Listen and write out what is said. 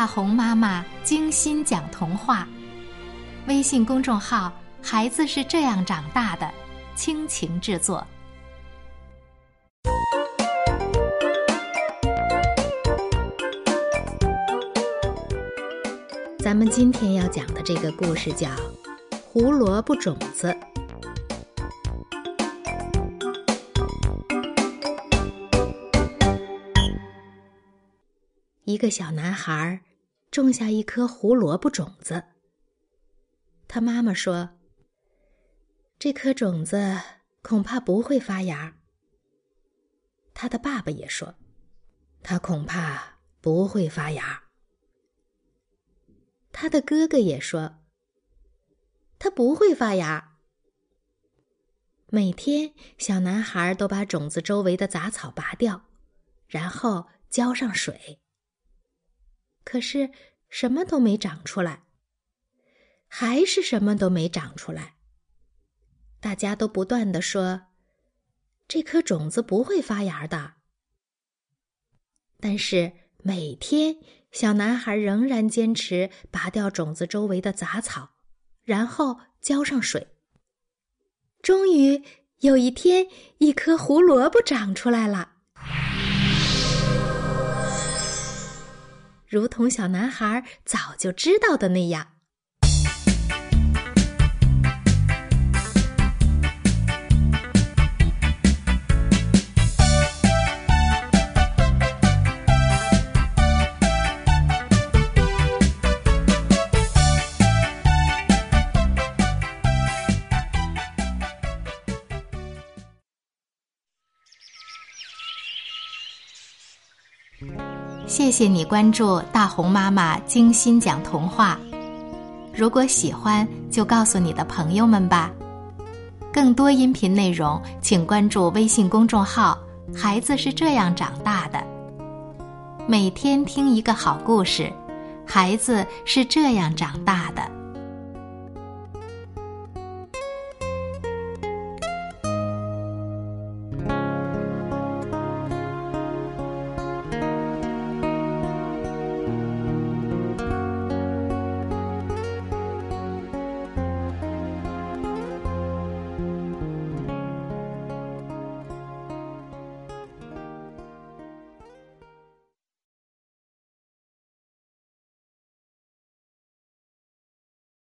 大红妈妈精心讲童话。微信公众号“孩子是这样长大的”，倾情制作。咱们今天要讲的这个故事叫《胡萝卜种子》。一个小男孩种下一颗胡萝卜种子。他妈妈说：“这颗种子恐怕不会发芽。”他的爸爸也说：“他恐怕不会发芽。”他的哥哥也说：“他不会发芽。”每天，小男孩都把种子周围的杂草拔掉，然后浇上水。可是，什么都没长出来，还是什么都没长出来。大家都不断的说：“这颗种子不会发芽的。”但是每天。小男孩仍然坚持拔掉种子周围的杂草，然后浇上水。终于有一天，一颗胡萝卜长出来了，如同小男孩早就知道的那样。谢谢你关注大红妈妈精心讲童话。如果喜欢，就告诉你的朋友们吧。更多音频内容，请关注微信公众号“孩子是这样长大的”。每天听一个好故事，孩子是这样长大的。